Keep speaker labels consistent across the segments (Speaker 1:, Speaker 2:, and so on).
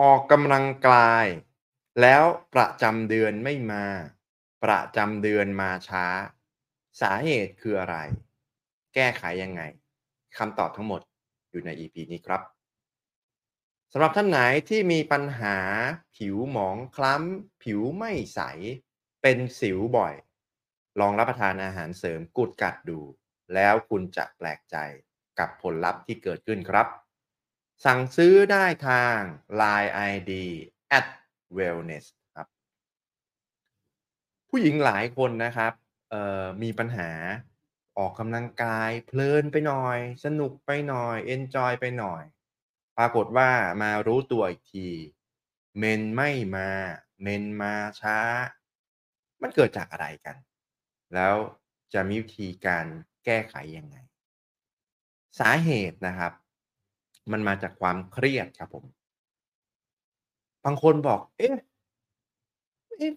Speaker 1: ออกกำลังกาย แล้วประจำเดือนไม่มา ประจำเดือนมาช้า สาเหตุคืออะไร แก้ไขยังไงคำตอบทั้งหมดอยู่ใน EP นี้ครับสำหรับท่านไหนที่มีปัญหาผิวหมองคล้ำ ผิวไม่ใส เป็นสิวบ่อย ลองรับประทานอาหารเสริมกุดกัดดู แล้วคุณจะแปลกใจกับผลลัพธ์ที่เกิดขึ้นครับ สั่งซื้อได้ทาง Line ID at wellness ครับ ผู้หญิงหลายคนนะครับมีปัญหาออกกำลังกายเพลินไปหน่อย สนุกไปหน่อยเอนจอยไปหน่อย ปรากฏว่ามารู้ตัวอีกที เมนไม่มา เมนมาช้า มันเกิดจากอะไรกัน แล้วจะมีวิธีการแก้ไขยังไง สาเหตุนะครับ มันมาจากความเครียดครับผม บางคนบอก เอ๊ะเอ๊ะ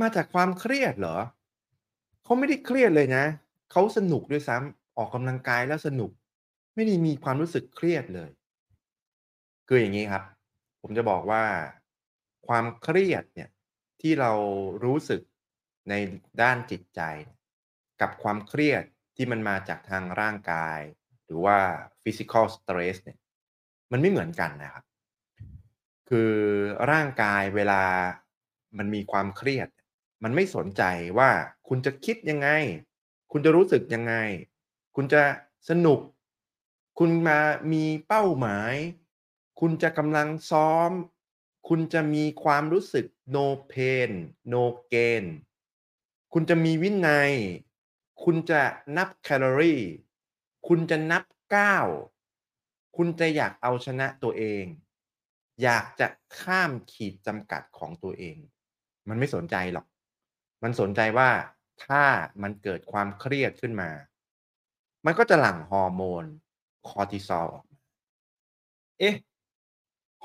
Speaker 1: มาจากความเครียดเหรอเขาไม่ได้เครียดเลยนะเขาสนุกด้วยซ้ำออกกำลังกายแล้วสนุก ไม่ได้มีความรู้สึกเครียดเลย คืออย่างนี้ครับ ผมจะบอกว่าความเครียดเนี่ยที่เรารู้สึกในด้านจิตใจ กับความเครียดที่มันมาจากทางร่างกาย หรือว่า physical stress เนี่ย มันไม่เหมือนกันนะครับ คือร่างกายเวลามันมีความเครียด มันไม่สนใจว่าคุณจะคิดยังไง คุณจะรู้สึกยังไง คุณจะสนุก คุณมามีเป้าหมาย คุณจะกำลังซ้อม คุณจะมีความรู้สึก no pain no gain คุณจะมีวินัย คุณจะนับแคลอรี่ คุณจะนับก้าว คุณจะอยากเอาชนะตัวเอง อยากจะข้ามขีดจำกัดของตัวเอง มันไม่สนใจหรอก มันสนใจว่าถ้ามันเกิดความเครียดขึ้นมา มันก็จะหลั่งฮอร์โมนคอร์ติซอลออกมา เอ๊ะ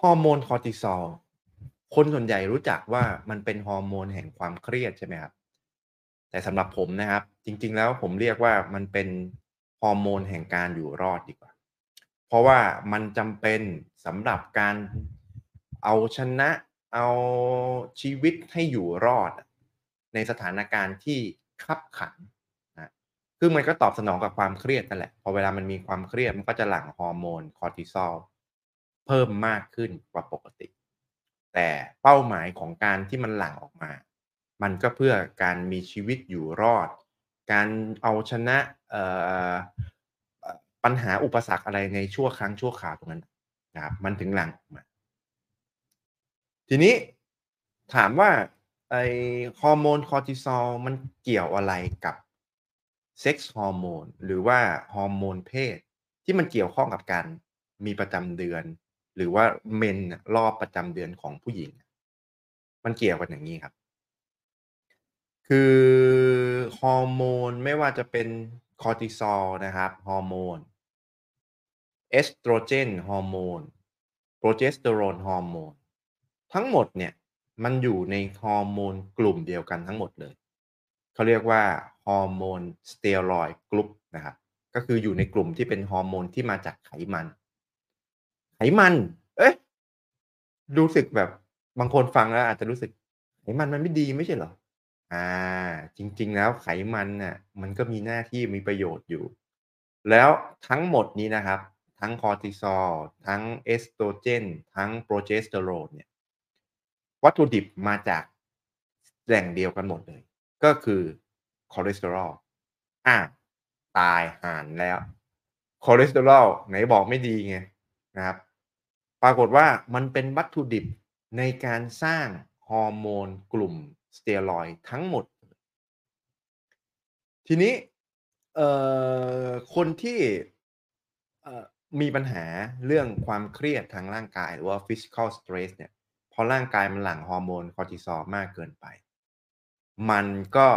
Speaker 1: ฮอร์โมนคอร์ติซอล คนส่วนใหญ่รู้จักว่ามันเป็นฮอร์โมนแห่งความเครียดใช่ไหมครับ แต่สำหรับผมนะครับ จริง ๆ แล้วผมเรียกว่ามันเป็นฮอร์โมนแห่งการอยู่รอดดีกว่า เพราะว่ามันจำเป็นสำหรับการเอาชนะเอาชีวิตให้อยู่รอด ในสถานการณ์ที่ขับขันนะคือมันก็ตอบสนองกับความเครียดนั่นแหละ พอเวลามันมีความเครียดมันก็จะหลั่งฮอร์โมนคอร์ติซอลเพิ่มมากขึ้นกว่าปกติ แต่เป้าหมายของการที่มันหลั่งออกมา มันก็เพื่อการมีชีวิตอยู่รอด การเอาชนะ ปัญหาอุปสรรคอะไรในชั่วครั้งชั่วคราวตรงนั้นนะครับมันถึงหลังออกมาทีนี้ถามว่าไอ้ฮอร์โมนคอร์ติซอลมันเกี่ยวอะไรกับ sex hormone หรือว่าฮอร์โมนเพศ ที่มันเกี่ยวข้องกับการมีประจำเดือน หรือว่าเมนส์รอบประจำเดือนของผู้หญิง มันเกี่ยวกันอย่างนี้ครับ คือฮอร์โมนไม่ว่าจะเป็น คอร์ติซอลนะครับฮอร์โมนเอสโตรเจนฮอร์โมนโปรเจสเตอโรนฮอร์โมนทั้งหมดเนี่ยมันอยู่ในฮอร์โมนกลุ่มเดียวกันทั้งหมดเลยเขาเรียกว่าฮอร์โมนสเตียรอยด์กลุ่มนะครับก็คืออยู่ในกลุ่มที่เป็นฮอร์โมนที่มาจากไขมัน ไขมัน เอ๊ะรู้สึกแบบบางคนฟังแล้วอาจจะรู้สึกไขมันมันไม่ดีไม่ใช่เหรอ อ่าจริง ๆ แล้วไขมันน่ะ มันก็มีหน้าที่มีประโยชน์อยู่ แล้วทั้งหมดนี้นะครับ ทั้งคอร์ติซอล ทั้งเอสโตรเจน ทั้งโปรเจสเตอโรนเนี่ย วัตถุดิบมาจากแหล่งเดียวกันหมดเลย ก็คือคอเลสเตอรอล อะตายห่านแล้ว คอเลสเตอรอลไหนบอกไม่ดีไงนะครับ ปรากฏว่ามันเป็นวัตถุดิบในการสร้างฮอร์โมนกลุ่ม สเตียรอยด์ทั้งหมด ทีนี้คนที่มีปัญหาเรื่องความเครียดทางร่างกายหรือว่า physical stress เนี่ยพอร่างกายมันหลั่งฮอร์โมนคอร์ติซอลมากเกินไป มันก็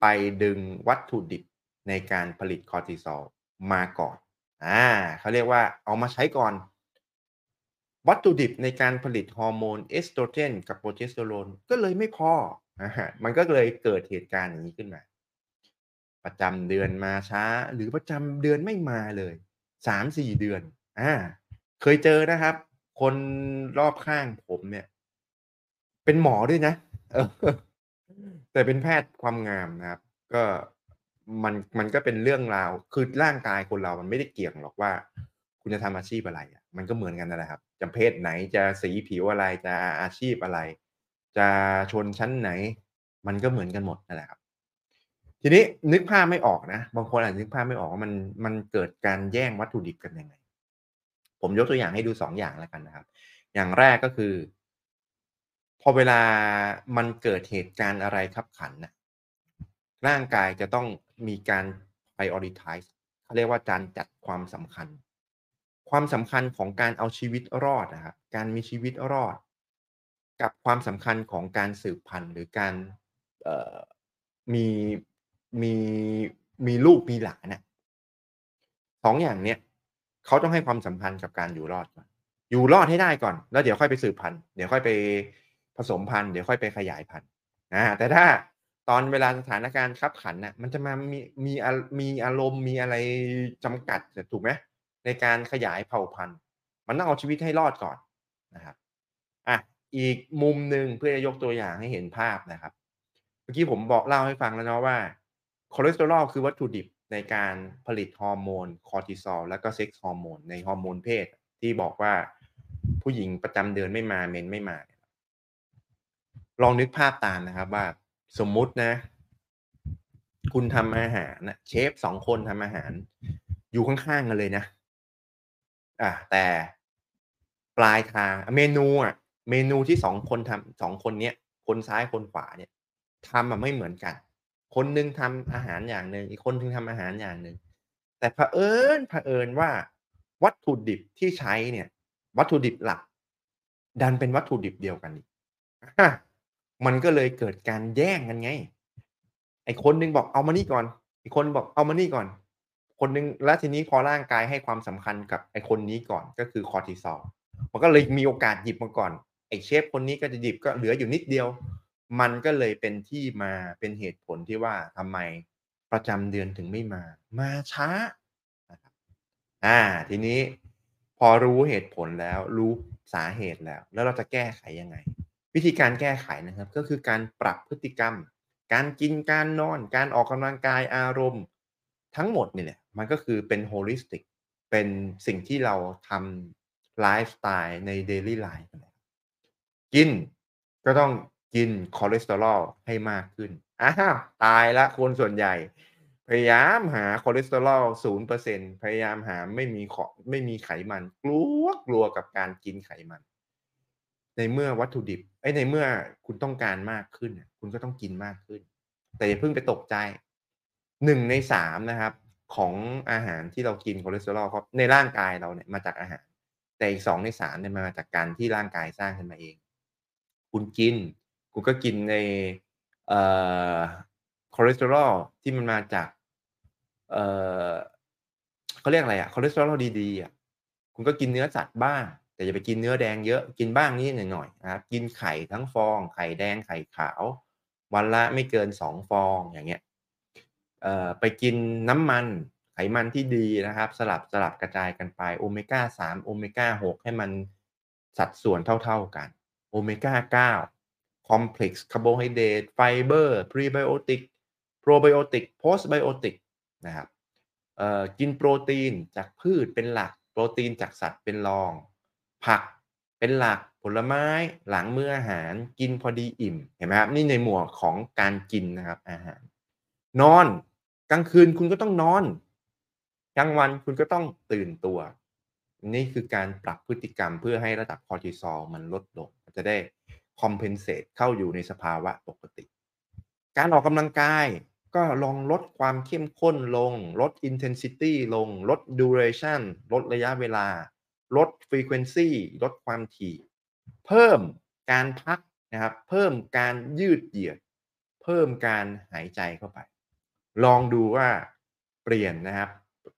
Speaker 1: ไปดึงวัตถุดิบในการผลิตคอร์ติซอลมาก่อนอ่าเขาเรียกว่าเอามาใช้ก่อน วัตถุดิบในการผลิตฮอร์โมนเอสโตรเจนกับโปรเจสเตอโรนก็เลยไม่พอมันก็เลยเกิดเหตุการณ์อย่างนี้ขึ้นมา ประจำเดือนมาช้า หรือประจำเดือนไม่มาเลยสามสี่เดือนอ่าเคยเจอนะครับ คนรอบข้างผมเนี่ย เป็นหมอด้วยนะแต่เป็นแพทย์ความงามนะครับ ก็มันมันก็เป็นเรื่องราว คือร่างกายคนเรามันไม่ได้เกี่ยงหรอกว่า คุณจะทำอาชีพอะไรอะมันก็เหมือนกันนั่นแหละครับ จะเพศไหนจะสีผิวอะไรจะอาชีพอะไร จะชนชั้นไหน มันก็เหมือนกันหมดนั่นแหละครับทีนี้นึกภาพไม่ออกนะ บางคนอาจจะนึกภาพไม่ออกว่ามันมันเกิดการแย่งวัตถุดิบกันยังไง ผมยกตัวอย่างให้ดู2องอย่างแล้วกันนะครับ อย่างแรกก็คือ พอเวลามันเกิดเหตุการณ์อะไรคับขันน่ะร่างกายจะต้องมีการ prioritize เขาเรียกว่าการจัดความสำคัญ ความสำคัญของการเอาชีวิตรอดอะครับการมีชีวิตรอด กับความสำคัญของการสืบพันธุ์ หรือการมีมีมีลูกมีหลานน่ะ2องอย่างเนี้ยเขาต้องให้ความสำคัญกับการอยู่รอดก่อนอยู่รอดให้ได้ก่อน แล้วเดี๋ยวค่อยไปสืบพันธุ์เดี๋ยวค่อยไปผสมพันธุ์เดี๋ยวค่อยไปขยายพันธุ์อาแต่ถ้าตอนเวลาสถานการณ์คับขันน่ะมันจะมามีมีอามีอารมณ์มีอะไรจำกัดถูกไหม? ในการขยายเผ่าพันธุ์ มันต้องเอาชีวิตให้รอดก่อนนะครับอะอีกมุมหนึ่งเพื่อจะยกตัวอย่างให้เห็นภาพนะครับ เมื่อกี้ผมบอกเล่าให้ฟังแล้วเนาะว่าคอเลสเตอรอลคือวัตถุดิบในการผลิตฮอร์โมนคอร์ติซอลแล้วก็ sex hormone ในฮอร์โมนเพศ ที่บอกว่าผู้หญิงประจำเดือนไม่มาเมนไม่มา ลองนึกภาพตามนะครับว่าสมมุตินะ คุณทำอาหารนะเชฟ2คนทำอาหาร อยู่ข้างๆกันเลยนะ อาแต่ปลายทางเมนูอะเมนูที่2คนทำ2คนเนี้ยคนซ้ายคนขวาเนี่ยทำอะไม่เหมือนกัน คนหนึ่งทำอาหารอย่างหนึ่งอีกคนหนึ่งทำอาหารอย่างหนึ่งแต่เผอิญเผอิญว่า วัตถุดิบที่ใช้เนี่ย วัตถุดิบหลัก ดันเป็นวัตถุดิบเดียวกันอีกมันก็เลยเกิดการแย่งกันไง ไอ้คนหนึ่งบอกเอามานี่ก่อน อีกคนบอกเอามานี่ก่อน คนหนึ่งแล้วทีนี้พอร่างกายให้ความสำคัญกับไอ้คนนี้ก่อนก็คือคอร์ติซอลมันก็เลยมีโอกาสหยิบมาก่อนไอ้เชฟคนนี้ก็จะหยิบก็เหลืออยู่นิดเดียว มันก็เลยเป็นที่มาเป็นเหตุผลที่ว่าทำไมประจำเดือนถึงไม่มา มาช้านะครับอาทีนี้พอรู้เหตุผลแล้วรู้สาเหตุแล้ว แล้วเราจะแก้ไขยังไง?วิธีการแก้ไขนะครับ ก็คือการปรับพฤติกรรม การกินการนอน การออกกำลังกายอารมณ์ ทั้งหมดนี่แหละมันก็คือเป็น holistic เป็นสิ่งที่เราทำไลฟ์สไตล์ใน daily life นั่นะกินก็ต้องกินคอเลสเตอรอลให้มากขึ้นอ้าวตายแล้วคนส่วนใหญ่ พยายามหาคอเลสเตอรอล0%พยายามหาไม่มีขอไม่มีไขมัน กลัวกลัวกับการกินไขมัน ในเมื่อวัตถุดิบเอ๊ยในเมื่อคุณต้องการมากขึ้น คุณก็ต้องกินมากขึ้น แต่อย่าเพิ่งไปตกใจ 1ใน3นะครับ ของอาหารที่เรากินคอเลสเตอรอลในร่างกายเราเนี่ยมาจากอาหาร แต่อีก2ใน3เนี่ยมาจากการที่ร่างกายสร้างขึ้นมาเอง คุณกิน คุณก็กินในเอ่อคอเลสเตอรอลที่มันมาจากเอ่อเขาเรียกอะไรอะคอเลสเตอรอลดีๆอะคุณก็กินเนื้อสัตว์บ้าง แต่อย่าไปกินเนื้อแดงเยอะกินบ้างนิดหน่อยๆนะครับกินไข่ทั้งฟอง ไข่แดงไข่ขาว วันละไม่เกิน2ฟองอย่างเงี้ย ไปกินน้ำมันไขมันที่ดีนะครับ สลับสลับกระจายกันไปโอเมก้า3โอเมก้า6ให้มันสัดส่วนเท่าๆกันโอเมก้า9 complex carbohydrate ไฟเบอร์ Prebiotic Probiotic Postbiotic นะครับกินโปรตีนจากพืชเป็นหลัก โปรตีนจากสัตว์เป็นรอง ผักเป็นหลักผลไม้หลังมื้ออาหารกินพอดีอิ่มเห็นไหมครับนี่ในหมวดของการกินนะครับอาหาร นอน ลางคืนคุณก็ต้องนอน กลางวันคุณก็ต้องตื่นตัว นี่คือการปรับพฤติกรรมเพื่อให้ระดับคอร์ติซอลมันลดลง จะได้ compensate เข้าอยู่ในสภาวะปกติ การออกกำลังกายก็ลองลดความเข้มข้นลง ลด intensity ลง ลด duration ลดระยะเวลา ลด frequency ลดความถี่ เพิ่มการพักนะครับ เพิ่มการยืดเหยียด เพิ่มการหายใจเข้าไป ลองดูว่าเปลี่ยนนะครับ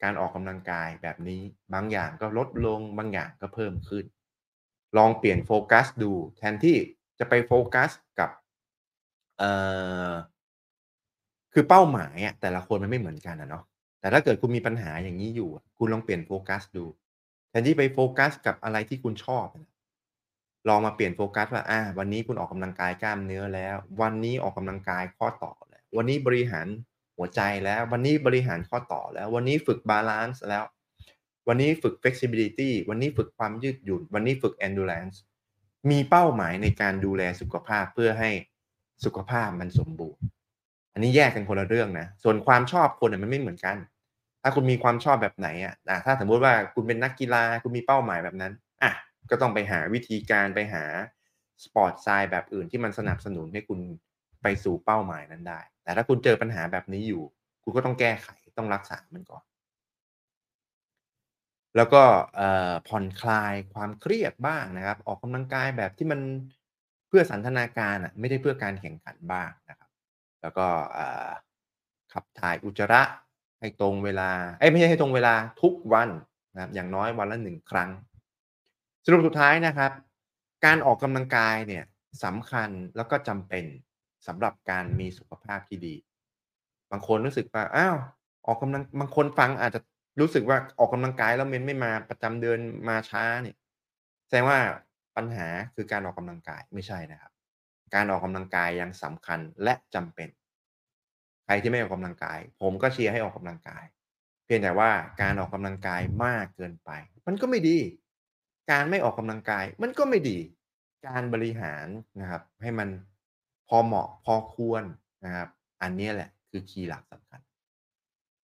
Speaker 1: การออกกำลังกายแบบนี้บางอย่างก็ลดลงบางอย่างก็เพิ่มขึ้น ลองเปลี่ยนโฟกัสดู แทนที่จะไปโฟกัสกับเอ่อคือเป้าหมายอะแต่ละคนมันไม่เหมือนกันอะเนาะแต่ถ้าเกิดคุณมีปัญหาอย่างงี้อยู่ คุณลองเปลี่ยนโฟกัสดู แทนที่ไปโฟกัสกับอะไรที่คุณชอบ ลองมาเปลี่ยนโฟกัสว่าอ่าวันนี้คุณออกกำลังกายกล้ามเนื้อแล้ว วันนี้ออกกำลังกายข้อต่อแล้ววันนี้บริหาร หัวใจแล้ว วันนี้บริหารข้อต่อแล้ว วันนี้ฝึกบาลันซ์แล้ว วันนี้ฝึก flexibility วันนี้ฝึกความยืดหยุ่น วันนี้ฝึก endurance มีเป้าหมายในการดูแลสุขภาพเพื่อให้สุขภาพมันสมบูรณ์ อันนี้แยกกันคนละเรื่องนะ ส่วนความชอบคนมันไม่เหมือนกัน ถ้าคุณมีความชอบแบบไหนอะถ้าสมมติว่าคุณเป็นนักกีฬา คุณมีเป้าหมายแบบนั้น อะ ก็ต้องไปหาวิธีการไปหา sport science แบบอื่นที่มันสนับสนุนให้คุณ ไปสู่เป้าหมายนั้นได้ แต่ถ้าคุณเจอปัญหาแบบนี้อยู่ คุณก็ต้องแก้ไขต้องรักษามันก่อน แล้วก็ผ่อนคลายความเครียดบ้างนะครับ ออกกำลังกายแบบที่มันเพื่อสันทนาการอะไม่ได้เพื่อการแข่งขันบ้างนะครับ แล้วก็ขับถ่ายอุจจาระให้ตรงเวลาเอ๊ยไม่ใช่ให้ตรงเวลาทุกวันนะครับอย่างน้อยวันละ1ครั้ง สรุปสุดท้ายนะครับ การออกกำลังกายเนี่ยสำคัญแล้วก็จำเป็น สำหรับการมีสุขภาพที่ดี บางคนรู้สึกว่าอ้าวออกกำลังบางคนฟังอาจจะรู้สึกว่าออกกำลังกายแล้วเมนไม่มาประจำเดือนมาช้าเนี่ยแสดงว่าปัญหาคือการออกกำลังกายไม่ใช่นะครับ การออกกำลังกายยังสำคัญและจำเป็น ใครที่ไม่ออกกำลังกาย ผมก็เชียร์ให้ออกกำลังกาย เพียงแต่ว่าการออกกำลังกายมากเกินไป มันก็ไม่ดี การไม่ออกกำลังกายมันก็ไม่ดี การบริหารนะครับ ให้มัน พอเหมาะพอควรนะครับ อันนี้แหละคือคีย์หลักสำคัญ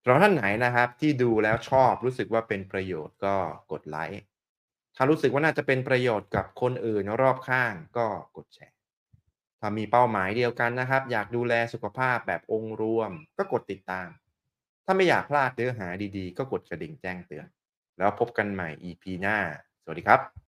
Speaker 1: สำหรับท่านไหนนะครับที่ดูแล้วชอบรู้สึกว่าเป็นประโยชน์ก็กดไลก์ถ้ารู้สึกว่าน่าจะเป็นประโยชน์กับคนอื่นรอบข้างก็กดแชร์ ถ้ามีเป้าหมายเดียวกันนะครับ อยากดูแลสุขภาพแบบองค์รวม ก็กดติดตาม ถ้าไม่อยากพลาดเนื้อหาดีๆ ก็กดกระดิ่งแจ้งเตือน แล้วพบกันใหม่ EP หน้า สวัสดีครับ